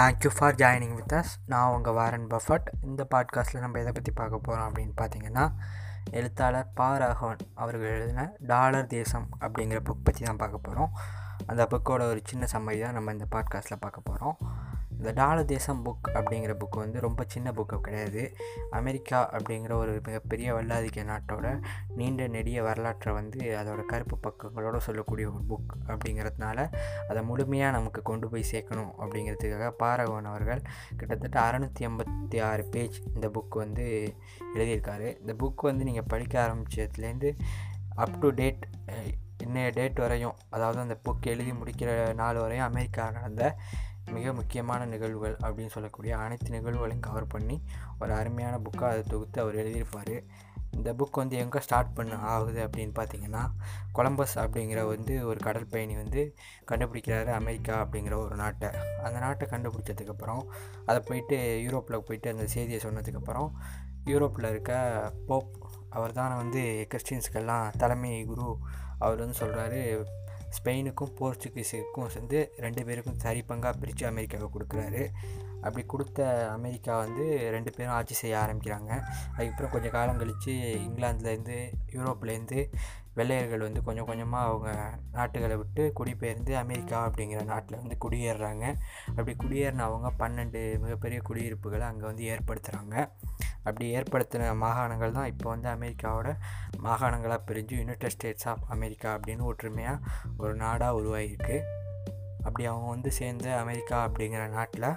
Thank you for joining with us நான் உங்கள் Warren Buffett. இந்த பாட்காஸ்ட்டில் நம்ம எதை பற்றி பார்க்க போகிறோம் அப்படின்னு பார்த்தீங்கன்னா எழுத்தாளர் பா ராகவன் அவர்கள் எழுதின டாலர் தேசம் அப்படிங்கிற புக் பற்றி தான் பார்க்க போகிறோம் அந்த புக்கோட ஒரு சின்ன சம்மதி தான் நம்ம இந்த பாட்காஸ்ட்டில் பார்க்க போகிறோம் இந்த டாலர் தேசம் புக் அப்படிங்கிற புக் வந்து ரொம்ப சின்ன புக்கு கிடையாது. அமெரிக்கா அப்படிங்கிற ஒரு மிகப்பெரிய வல்லாதிக்க நாட்டோட நீண்ட நெடிய வரலாற்றை வந்து அதோட கருப்பு பக்கங்களோட சொல்லக்கூடிய ஒரு புக் அப்படிங்கிறதுனால அதை முழுமையாக நமக்கு கொண்டு போய் சேர்க்கணும் அப்படிங்கிறதுக்காக பாரகோன் அவர்கள் கிட்டத்தட்ட அறநூற்றி ஐம்பத்தி ஆறு பேஜ் இந்த புக் வந்து எழுதியிருக்காரு. இந்த புக் வந்து நீங்கள் படிக்க ஆரம்பித்ததுலேருந்து அப் டு டேட் இன்னைய டேட் வரையும் அதாவது அந்த புக் எழுதி முடிக்கிற நாள் வரையும் அமெரிக்கா நடந்த மிக முக்கியமான நிகழ்வுகள் அப்படின்னு சொல்லக்கூடிய அனைத்து நிகழ்வுகளையும் கவர் பண்ணி ஒரு அருமையான புக்காக அதை தொகுத்து அவர் எழுதியிருப்பார். இந்த புக் வந்து எங்கே ஸ்டார்ட் பண்ண ஆகுது அப்படின்னு பார்த்தீங்கன்னா கொலம்பஸ் அப்படிங்கிற வந்து ஒரு கடற்பயணி வந்து கண்டுபிடிக்கிறாரு அமெரிக்கா அப்படிங்கிற ஒரு நாட்டை. அந்த நாட்டை கண்டுபிடிச்சதுக்கப்புறம் அதை போயிட்டு யூரோப்பில் போயிட்டு அந்த செய்தியை சொன்னதுக்கப்புறம் யூரோப்பில் இருக்க போப் அவர் தான் வந்து கிறிஸ்டின்ஸ்க்கெல்லாம் தலைமை குரு அவர் வந்து சொல்கிறாரு ஸ்பெயினுக்கும் போர்ச்சுகீஸுக்கும் சேர்ந்து ரெண்டு பேருக்கும் சரி பங்காக பிரித்து அமெரிக்காவை கொடுக்குறாரு. அப்படி கொடுத்த அமெரிக்கா வந்து ரெண்டு பேரும் ஆட்சி செய்ய ஆரம்பிக்கிறாங்க. அதுக்கப்புறம் கொஞ்சம் காலம் கழித்து இங்கிலாந்துலேருந்து யூரோப்லேருந்து வெள்ளையர்கள் வந்து கொஞ்சம் கொஞ்சமாக அவங்க நாட்டுகளை விட்டு குடிபெயர்ந்து அமெரிக்கா அப்படிங்கிற நாட்டில் வந்து குடியேறுறாங்க. அப்படி குடியேறின அவங்க பன்னெண்டு மிகப்பெரிய குடியிருப்புகளை அங்கே வந்து ஏற்படுத்துகிறாங்க அப்படி ஏற்படுத்தின மாகாணங்கள் தான் இப்போ வந்து அமெரிக்காவோட மாகாணங்களாக பிரிஞ்சு யுனைடெட் ஸ்டேட்ஸ் ஆஃப் அமெரிக்கா அப்படின்னு ஒற்றுமையாக ஒரு நாடாக உருவாகியிருக்கு அப்படி அவங்க வந்து சேர்ந்த அமெரிக்கா அப்படிங்கிற நாட்டில்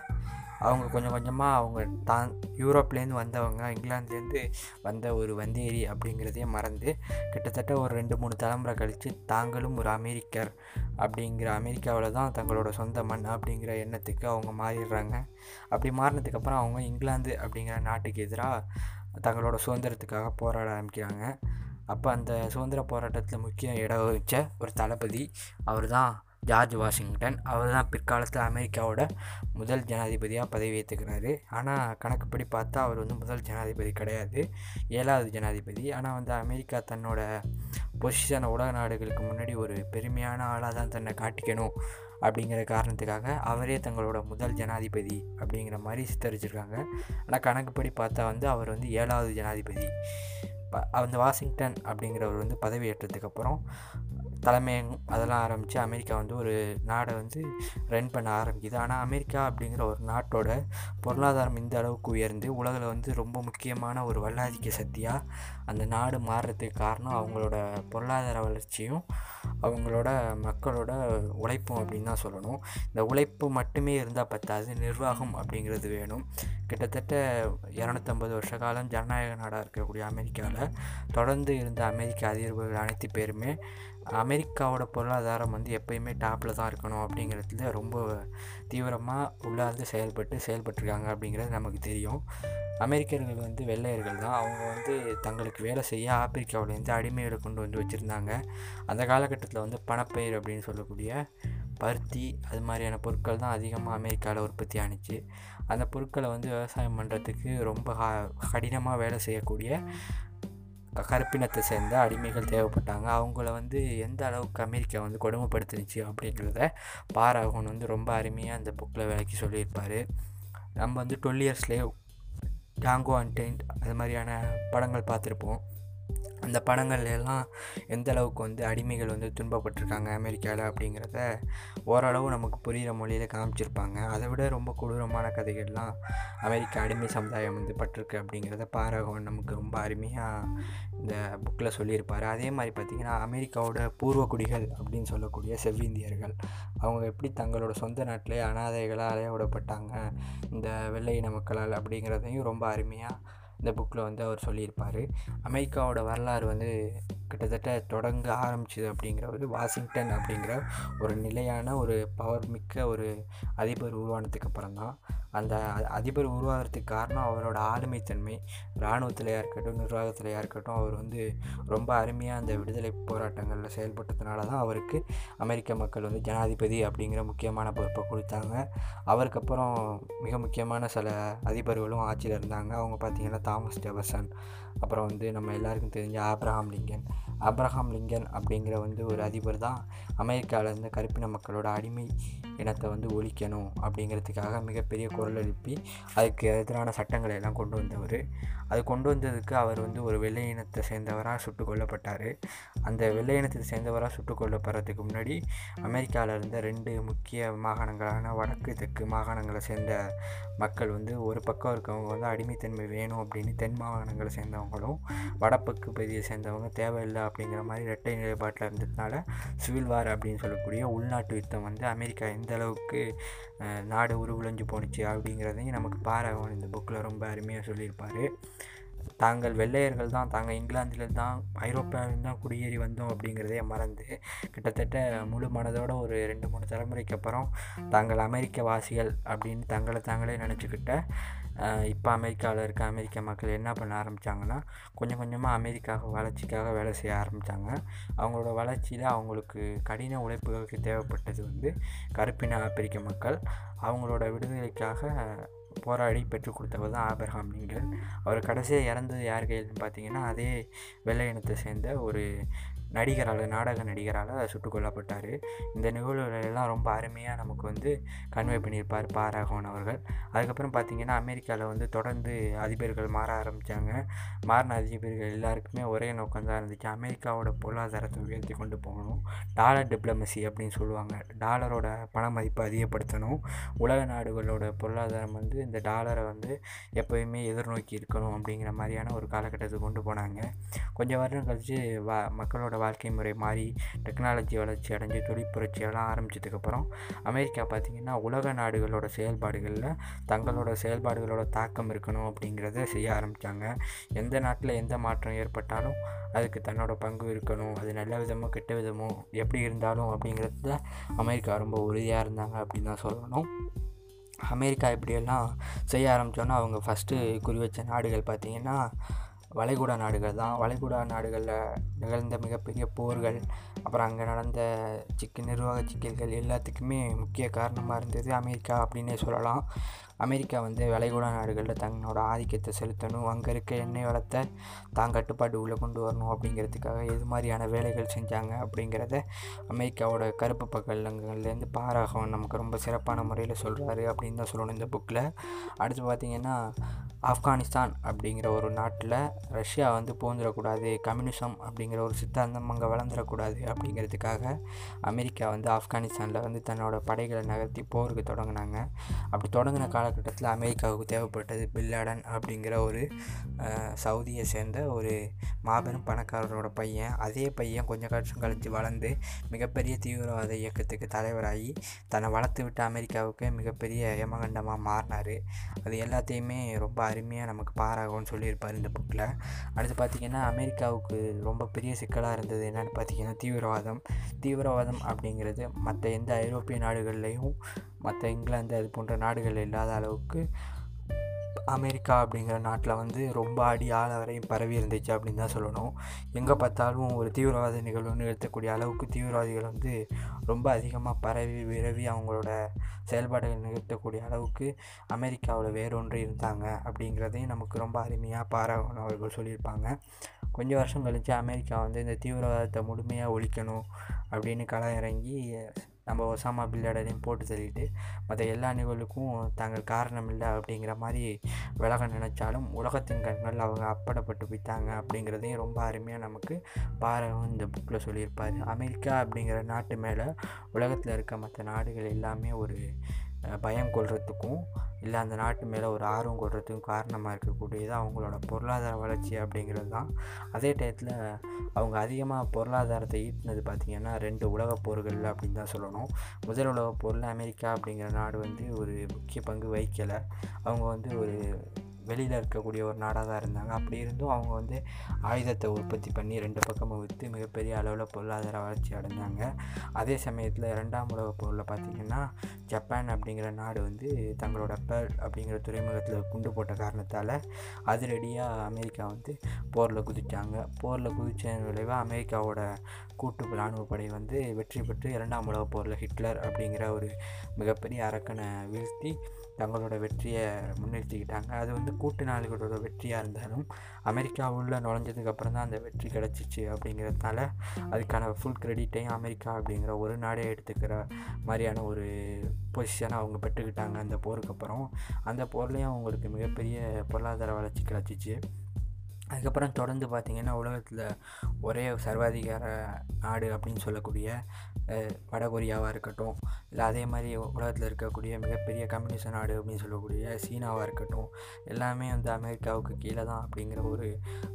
அவங்க கொஞ்சம் கொஞ்சமாக அவங்க தான் யூரோப்லேருந்து வந்தவங்க இங்கிலாந்துலேருந்து வந்த ஒரு வந்தேரி அப்படிங்கிறதையே மறந்து கிட்டத்தட்ட ஒரு ரெண்டு மூணு தலைமுறை கழித்து தாங்களும் ஒரு அமெரிக்கர் அப்படிங்கிற அமெரிக்காவில் தான் தங்களோட சொந்த மண் அப்படிங்கிற எண்ணத்துக்கு அவங்க மாறிடுறாங்க. அப்படி மாறினதுக்கப்புறம் அவங்க இங்கிலாந்து அப்படிங்கிற நாட்டுக்கு எதிராக தங்களோட சுதந்திரத்துக்காக போராட ஆரம்பிக்கிறாங்க. அப்போ அந்த சுதந்திர போராட்டத்தில் முக்கிய இடம் வச்ச ஒரு தளபதி அவர் தான் ஜார்ஜ் வாஷிங்டன். அவர் தான் பிற்காலத்தில் அமெரிக்காவோட முதல் ஜனாதிபதியாக பதவி ஏற்றுக்கிறாரு ஆனால் கணக்குப்படி பார்த்தா அவர் வந்து முதல் ஜனாதிபதி கிடையாது. ஏழாவது ஜனாதிபதி. ஆனால் வந்து அமெரிக்கா தன்னோட பொசிஷனை உலக நாடுகளுக்கு முன்னாடி ஒரு பெருமையான ஆளாக தான் தன்னை காட்டிக்கணும் அப்படிங்கிற காரணத்துக்காக அவரே தங்களோட முதல் ஜனாதிபதி அப்படிங்கிற மாதிரி சித்தரிச்சிருக்காங்க. ஆனால் கணக்குப்படி பார்த்தா வந்து அவர் வந்து ஏழாவது ஜனாதிபதி. அந்த வாஷிங்டன் அப்படிங்கிறவர் வந்து பதவி ஏற்றதுக்கப்புறம் தலைமையகம் அதெல்லாம் ஆரம்பித்து அமெரிக்கா வந்து ஒரு நாடை வந்து ரன் பண்ண ஆரம்பிக்குது. ஆனால் அமெரிக்கா அப்படிங்கிற ஒரு நாட்டோட பொருளாதாரம் இந்த அளவுக்கு உயர்ந்து உலகில் வந்து ரொம்ப முக்கியமான ஒரு வல்லாதிக்க சக்தியாக அந்த நாடு மாறுறதுக்கு காரணம் அவங்களோட பொருளாதார வளர்ச்சியும் அவங்களோட மக்களோட உழைப்பும் அப்படின்னு தான் சொல்லணும். இந்த உழைப்பு மட்டுமே இருந்தால் பத்தாது நிர்வாகம் அப்படிங்கிறது வேணும். கிட்டத்தட்ட இரநூத்தம்பது வருஷ காலம் ஜனநாயக நாடாக இருக்கக்கூடிய அமெரிக்காவில் தொடர்ந்து இருந்த அமெரிக்க அதிபர்கள் அனைத்து பேருமே அமெரிக்காவோட பொருளாதாரம் வந்து எப்பயுமே டாப்பில் தான் இருக்கணும் அப்படிங்கிறதுல ரொம்ப தீவிரமாக உள்ளார்ந்து செயல்பட்டு இருக்காங்க அப்படிங்கிறது நமக்கு தெரியும். அமெரிக்கர்கள் வந்து வெள்ளையர்கள் தான். அவங்க வந்து தங்களுக்கு வேலை செய்ய ஆப்பிரிக்காவிலேருந்து அடிமைகளை கொண்டு வந்து வச்சுருந்தாங்க. அந்த காலகட்டத்தில் வந்து பணப்பயிர் அப்படின்னு சொல்லக்கூடிய பருத்தி அது மாதிரியான பொருட்கள் தான் அதிகமாக அமெரிக்காவில் உற்பத்தி ஆணுச்சு அந்த பொருட்களை வந்து விவசாயம் பண்ணுறதுக்கு ரொம்ப கடினமாக வேலை செய்யக்கூடிய கருப்பினத்தை சேர்ந்த அடிமைகள் தேவைப்பட்டாங்க. அவங்கள வந்து எந்த அளவுக்கு அமெரிக்கா வந்து கொடுமைப்படுத்துனுச்சு அப்படிங்கிறத பாராகவன் வந்து ரொம்ப அருமையாக அந்த புக்கில் விளக்கி சொல்லியிருப்பார். நம்ம வந்து twelve years slave Django Unchained அது மாதிரியான படங்கள் பார்த்துருப்போம். அந்த படங்கள்லாம் எல்லாம் எந்த அளவுக்கு வந்து அடிமைகள் வந்து துன்பப்பட்டிருக்காங்க அமெரிக்காவில் அப்படிங்கிறத ஓரளவு நமக்கு புரிகிற மொழியில் காமிச்சிருப்பாங்க. அதை விட ரொம்ப கொடூரமான கதைகள்லாம் அமெரிக்கா அடிமை சமுதாயம் வந்து பட்டிருக்கு அப்படிங்கிறத பாரகவன் நமக்கு ரொம்ப அருமையாக இந்த புக்கில் சொல்லியிருப்பார். அதே மாதிரி பார்த்திங்கன்னா அமெரிக்காவோட பூர்வக்குடிகள் அப்படின்னு சொல்லக்கூடிய செவ்விந்தியர்கள் அவங்க எப்படி தங்களோட சொந்த நாட்டிலே அனாதைகளாக அலைய விடப்பட்டாங்க இந்த இன மக்களால் அப்படிங்கிறதையும் ரொம்ப அருமையாக இந்த புக்கில் வந்து அவர் சொல்லியிருப்பார். அமெரிக்காவோட வரலாறு வந்து கிட்டத்தட்ட தொடங்க ஆரம்பிச்சது அப்படிங்கிறவர் வாஷிங்டன் அப்படிங்கிற ஒரு நிலையான ஒரு பவர் மிக்க ஒரு அதிபர் உருவானதுக்கு அப்புறம் தான் அந்த அதிபர் உருவாகிறதுக்கு காரணம் அவரோட ஆளுமைத்தன்மை. இராணுவத்திலையாக இருக்கட்டும் நிர்வாகத்திலையாக இருக்கட்டும் அவர் வந்து ரொம்ப அருமையாக அந்த விடுதலை போராட்டங்களில் செயல்பட்டதுனால தான் அவருக்கு அமெரிக்க மக்கள் வந்து ஜனாதிபதி அப்படிங்கிற முக்கியமான பொறுப்பை கொடுத்தாங்க. அவருக்கு அப்புறம் மிக முக்கியமான சில அதிபர்களும் ஆட்சியில் இருந்தாங்க. அவங்க பார்த்திங்கன்னா தாமஸ் ஜெபர்சன் அப்புறம் வந்து நம்ம எல்லாருக்கும் தெரிஞ்ச ஆப்ரஹாம் லிங்கன். அப்ரஹாம் லிங்கன் அப்படிங்கிற வந்து ஒரு அதிபர் தான் அமெரிக்காவில் இருந்த கருப்பின மக்களோட அடிமை. இனத்தை வந்து ஒழிக்கணும் அப்படிங்கிறதுக்காக மிகப்பெரிய குரல் எழுப்பி அதுக்கு எதிரான சட்டங்களை எல்லாம் கொண்டு வந்தவர். அது கொண்டு வந்ததுக்கு அவர் வந்து ஒரு வெள்ளை இனத்தை சேர்ந்தவராக சுட்டு கொல்லப்பட்டார். அந்த வெள்ளை இனத்தை சேர்ந்தவராக சுட்டு கொல்லப்படுறதுக்கு முன்னாடி அமெரிக்காவில் இருந்த ரெண்டு முக்கிய மாகாணங்களான வடக்கு தெற்கு மாகாணங்களை சேர்ந்த மக்கள் வந்து ஒரு பக்கம் இருக்கவங்க வந்து அடிமைத்தன்மை வேணும் அப்படின்னு தென் மாகாணங்களை சேர்ந்தவங்களும் வடப்பக்கு பகுதியை சேர்ந்தவங்க தேவையில்லை அப்படிங்கிற மாதிரி இரட்டை நிலைப்பாட்டில் இருந்ததுனால சிவில் வார் அப்படின்னு சொல்லக்கூடிய உள்நாட்டு யுத்தம் வந்து அமெரிக்கா எந்த அளவுக்கு நாடு உருகுலைஞ்சு போணுச்சு அப்படிங்கிறதையும் நமக்கு பாரவன் இந்த புக்கில் ரொம்ப அருமையாக சொல்லியிருப்பார். தாங்கள் வெள்ளையர்கள் தான் தாங்கள் இங்கிலாந்தில் தான் ஐரோப்பாவில் தான் குடியேறி வந்தோம் அப்படிங்கிறதே மறந்து கிட்டத்தட்ட முழு மனதோட ஒரு ரெண்டு மூணு தலைமுறைக்கு அப்புறம் தாங்கள் அமெரிக்க வாசிகள் அப்படின்னு தங்களை தாங்களே நினச்சிக்கிட்ட இப்போ அமெரிக்காவில் இருக்க அமெரிக்க மக்கள் என்ன பண்ண ஆரம்பித்தாங்கன்னா கொஞ்சம் கொஞ்சமாக அமெரிக்கா வளர்ச்சிக்காக வேலை செய்ய ஆரம்பித்தாங்க அவங்களோட வளர்ச்சியில் அவங்களுக்கு கடின உழைப்புகளுக்கு தேவைப்பட்டது வந்து கருப்பின ஆப்பிரிக்க மக்கள். அவங்களோட விடுதலைக்காக போராடி பெற்றுக் கொடுத்தவர் தான் ஆபர்ஹாம் லிங்கன். அவர் கடைசியாக இறந்தது யார் கையில்னு பார்த்தீங்கன்னா அதே வெள்ளை இனத்தை சேர்ந்த ஒரு நடிகரால் நாடக நடிகரால் சுட்டுக் கொல்லப்பட்டார். இந்த நிகழ்வுகளெல்லாம் ரொம்ப அருமையாக நமக்கு வந்து கன்வே பண்ணியிருப்பார் பாராகவன் அவர்கள். அதுக்கப்புறம் பார்த்திங்கன்னா அமெரிக்காவில் வந்து தொடர்ந்து அதிபர்கள் மாற ஆரம்பித்தாங்க மாறின அதிபர்கள் எல்லாருக்குமே ஒரே நோக்கம் தான் இருந்துச்சு. அமெரிக்காவோட பொருளாதாரத்தை உயர்த்தி கொண்டு போகணும். டாலர் டிப்ளமசி அப்படின்னு சொல்லுவாங்க. டாலரோட பண மதிப்பை அதிகப்படுத்தணும். உலக நாடுகளோட பொருளாதாரம் வந்து இந்த டாலரை வந்து எப்போயுமே எதிர்நோக்கி இருக்கணும் அப்படிங்கிற மாதிரியான ஒரு காலகட்டத்துக்கு கொண்டு போனாங்க. கொஞ்சம் வருடம் கழித்து வா மக்களோட வாழ்க்கை முறை மாறி டெக்னாலஜி வளர்ச்சி அடைஞ்சு தொழிற்புரட்சியெல்லாம் ஆரம்பித்ததுக்கப்புறம் அமெரிக்கா பார்த்திங்கன்னா உலக நாடுகளோட செயல்பாடுகளில் தங்களோட செயல்பாடுகளோட தாக்கம் இருக்கணும் அப்படிங்கிறத செய்ய ஆரம்பித்தாங்க எந்த நாட்டில் எந்த மாற்றம் ஏற்பட்டாலும் அதுக்கு தன்னோட பங்கு இருக்கணும். அது நல்ல விதமோ கெட்ட விதமோ எப்படி இருந்தாலும் அப்படிங்கிறதுல அமெரிக்கா ரொம்ப உறுதியாக இருந்தாங்க அப்படின்னு தான் சொல்லணும். அமெரிக்கா இப்படியெல்லாம் செய்ய ஆரம்பித்தோன்னா அவங்க ஃபஸ்ட்டு குறி வச்ச நாடுகள் பார்த்திங்கன்னா வளைகுடா நாடுகள் தான். வளைகுடா நாடுகளில் நிகழ்ந்த மிகப்பெரிய போர்கள் அப்புறம் அங்கே நடந்த சிக்க நிர்வாக சிக்கல்கள் எல்லாத்துக்குமே முக்கிய காரணமாக இருந்தது அமெரிக்கா அப்படின்னே சொல்லலாம். அமெரிக்கா வந்து வளைகுடா நாடுகளில் தங்களோட ஆதிக்கத்தை செலுத்தணும். அங்கே இருக்க எண்ணெய் வளத்தை தான் கட்டுப்பாட்டு உள்ளே கொண்டு வரணும் அப்படிங்கிறதுக்காக எது மாதிரியான வேலைகள் செஞ்சாங்க அப்படிங்கிறத அமெரிக்காவோட கருப்பு பக்கங்கள்லேருந்து பாராகவன் நமக்கு ரொம்ப சிறப்பான முறையில் சொல்கிறாரு அப்படின்னு தான் சொல்லணும் இந்த புக்கில் அடுத்து பார்த்திங்கன்னா ஆப்கானிஸ்தான் அப்படிங்கிற ஒரு நாட்டில் ரஷ்யா வந்து போந்துடக்கூடாது கம்யூனிசம் அப்படிங்கிற ஒரு சித்தாந்தம் அங்கே வளர்ந்துடக்கூடாது அப்படிங்கிறதுக்காக அமெரிக்கா வந்து ஆப்கானிஸ்தானில் வந்து தன்னோட படைகளை நகர்த்தி போருக்கு தொடங்கினாங்க. அப்படி தொடங்கின காலகட்டத்தில் அமெரிக்காவுக்கு தேவைப்பட்டது பில்லாடன் அப்படிங்கிற ஒரு சவுதியை சேர்ந்த ஒரு மாபெரும் பணக்காரரோட பையன். அதே பையன் கொஞ்சம் கஷ்டம் கழித்து வளர்ந்து மிகப்பெரிய தீவிரவாத இயக்கத்துக்கு தலைவராகி தன்னை வளர்த்து விட்ட அமெரிக்காவுக்கு மிகப்பெரிய ஏமகண்டமாக மாறினார். அது எல்லாத்தையுமே ரொம்ப அருமையாக நமக்கு பாராகும்னு சொல்லியிருப்பார் இந்த புக்கில் அடுத்து பார்த்திங்கன்னா அமெரிக்காவுக்கு ரொம்ப பெரிய சிக்கலாக இருந்தது என்னென்னு பார்த்திங்கன்னா தீவிரவாதம். தீவிரவாதம் அப்படிங்கிறது மற்ற எந்த ஐரோப்பிய நாடுகள்லேயும் மற்ற இங்கிலாந்து அது போன்ற நாடுகள் இல்லாத அளவுக்கு அமெரிக்கா அப்படிங்கிற நாட்டில் வந்து ரொம்ப அடி ஆழ வரையும் பரவி இருந்துச்சு அப்படின்னு தான் சொல்லணும். எங்கே பார்த்தாலும் ஒரு தீவிரவாத நிகழ்வு நிறுத்தக்கூடிய அளவுக்கு தீவிரவாதிகள் வந்து ரொம்ப அதிகமாக பரவி விரவி அவங்களோட செயல்பாடுகள் நிகழ்த்தக்கூடிய அளவுக்கு அமெரிக்காவில் வேறொன்று இருந்தாங்க அப்படிங்கிறதையும் நமக்கு ரொம்ப அருமையாக பாராகணும் அவர்கள் சொல்லியிருப்பாங்க. கொஞ்சம் வருஷம் கழித்து அமெரிக்கா வந்து இந்த தீவிரவாதத்தை முழுமையாக ஒழிக்கணும் அப்படின்னு களம் இறங்கி நம்ம ஒசாமா பில்லாடனையும் போட்டு தள்ளிட்டு மற்ற எல்லா நிகழ்வுக்கும் தாங்கள் காரணம் இல்லை அப்படிங்கிற மாதிரி விலக நினச்சாலும் உலகத்தின் கண்கள் அவங்க அப்படப்பட்டு போய்த்தாங்க அப்படிங்கிறதையும் ரொம்ப அருமையாக நமக்கு பாரகம் இந்த புக்கில் சொல்லியிருப்பார். அமெரிக்கா அப்படிங்கிற நாட்டு மேலே உலகத்தில் இருக்க மற்ற நாடுகள் எல்லாமே ஒரு பயம் கொள்றதுக்கும் இல்லை அந்த நாட்டு மேலே ஒரு ஆர்வம் கொள்றதுக்கும் காரணமாக இருக்கக்கூடியது அவங்களோட பொருளாதார வளர்ச்சி அப்படிங்கிறது தான். அதே டயத்தில் அவங்க அதிகமாக பொருளாதாரத்தை ஈட்டினது பார்த்திங்கன்னா ரெண்டு உலகப் போர்கள் அப்படின்னு தான் சொல்லணும். முதல் உலகப் போரில் அமெரிக்கா அப்படிங்கிற நாடு வந்து ஒரு முக்கிய பங்கு வகிக்கலை. அவங்க வந்து ஒரு வெளியில் இருக்கக்கூடிய ஒரு நாடாக தான் இருந்தாங்க. அப்படி இருந்தும் அவங்க வந்து ஆயுதத்தை உற்பத்தி பண்ணி ரெண்டு பக்கமும் விற்று மிகப்பெரிய அளவில் பொருளாதார வளர்ச்சி அடைஞ்சாங்க. அதே சமயத்தில் இரண்டாம் உலக போரில் பார்த்திங்கன்னா ஜப்பான் அப்படிங்கிற நாடு வந்து தங்களோட பேர் அப்படிங்கிற துறைமுகத்தில் குண்டு போட்ட காரணத்தால் அதிரடியாக அமெரிக்கா வந்து போரில் குதித்தாங்க போரில் குதித்த விளைவாக அமெரிக்காவோட கூட்டு இராணுவப்படை வந்து வெற்றி பெற்று இரண்டாம் உலகப் போரில் ஹிட்லர் அப்படிங்கிற ஒரு மிகப்பெரிய அரக்கனை வீழ்த்தி தங்களோட வெற்றியை முன்னிறுத்திக்கிட்டாங்க. அது வந்து கூட்டு நாடுகளோட வெற்றியாக இருந்தாலும் அமெரிக்கா உள்ளே நுழைஞ்சதுக்கப்புறம் தான் அந்த வெற்றி கிடச்சிச்சு அப்படிங்கிறதுனால அதுக்கான ஃபுல் க்ரெடிட்டையும் அமெரிக்கா அப்படிங்கிற ஒரு நாடே எடுத்துக்கிற மாதிரியான ஒரு பொசிஷனை அவங்க பெற்றுக்கிட்டாங்க அந்த போருக்கு அப்புறம். அந்த போர்லேயும் அவங்களுக்கு மிகப்பெரிய பொருளாதார வளர்ச்சி கிடச்சிச்சு. அதுக்கப்புறம் தொடர்ந்து பார்த்திங்கன்னா உலகத்தில் ஒரே சர்வாதிகார நாடு அப்படின்னு சொல்லக்கூடிய வடகொரியாவாக இருக்கட்டும் இல்லை அதே மாதிரி உலகத்தில் இருக்கக்கூடிய மிகப்பெரிய கம்யூனிஸ்ட் நாடு அப்படின்னு சொல்லக்கூடிய சீனாவாக இருக்கட்டும் எல்லாமே வந்து அமெரிக்காவுக்கு கீழே தான் அப்படிங்கிற ஒரு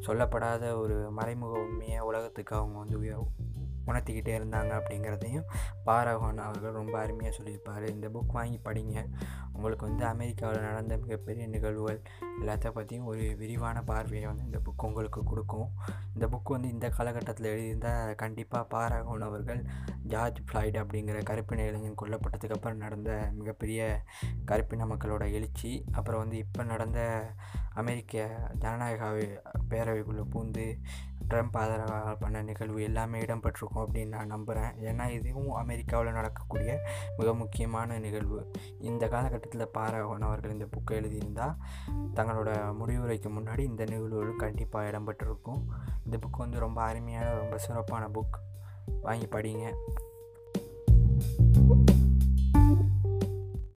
சொல்லப்படாத ஒரு மறைமுக உண்மையை உலகத்துக்கு அவங்க வந்து உணர்த்திக்கிட்டே இருந்தாங்க அப்படிங்கிறதையும் பாரகோன் அவர்கள் ரொம்ப அருமையாக சொல்லியிருப்பார். இந்த புக் வாங்கி படிங்க. உங்களுக்கு வந்து அமெரிக்காவில் நடந்த மிகப்பெரிய நிகழ்வுகள் எல்லாத்த பற்றியும் ஒரு விரிவான பார்வையை வந்து இந்த புக் உங்களுக்கு கொடுக்கும். இந்த புக் வந்து இந்த காலகட்டத்தில் எழுதியிருந்தால் கண்டிப்பாக பாரகோன் அவர்கள் ஜார்ஜ் ஃப்ளாய்டு அப்படிங்கிற கருப்பின இளைஞன் கொல்லப்பட்டதுக்கப்புறம் நடந்த மிகப்பெரிய கருப்பின மக்களோட எழுச்சி அப்புறம் வந்து இப்போ நடந்த அமெரிக்க ஜனநாயக பேரவைக்குள்ளே பூந்து ட்ரம்ப் ஆதரவாக பண்ண நிகழ்வு எல்லாமே இடம்பெற்றிருக்கும் அப்படின்னு நான் நம்புகிறேன் ஏன்னா இதுவும் அமெரிக்காவில் நடக்கக்கூடிய மிக முக்கியமான நிகழ்வு. இந்த காலகட்டத்தில் பாராகவன் அவர்கள் இந்த புக்கை எழுதியிருந்தால் தங்களோட முடிவுரைக்கு முன்னாடி இந்த நிகழ்வுகளும் கண்டிப்பாக இடம்பெற்றிருக்கும். இந்த புக் வந்து ரொம்ப அருமையான ரொம்ப சிறப்பான புக். வாங்கி படிங்க.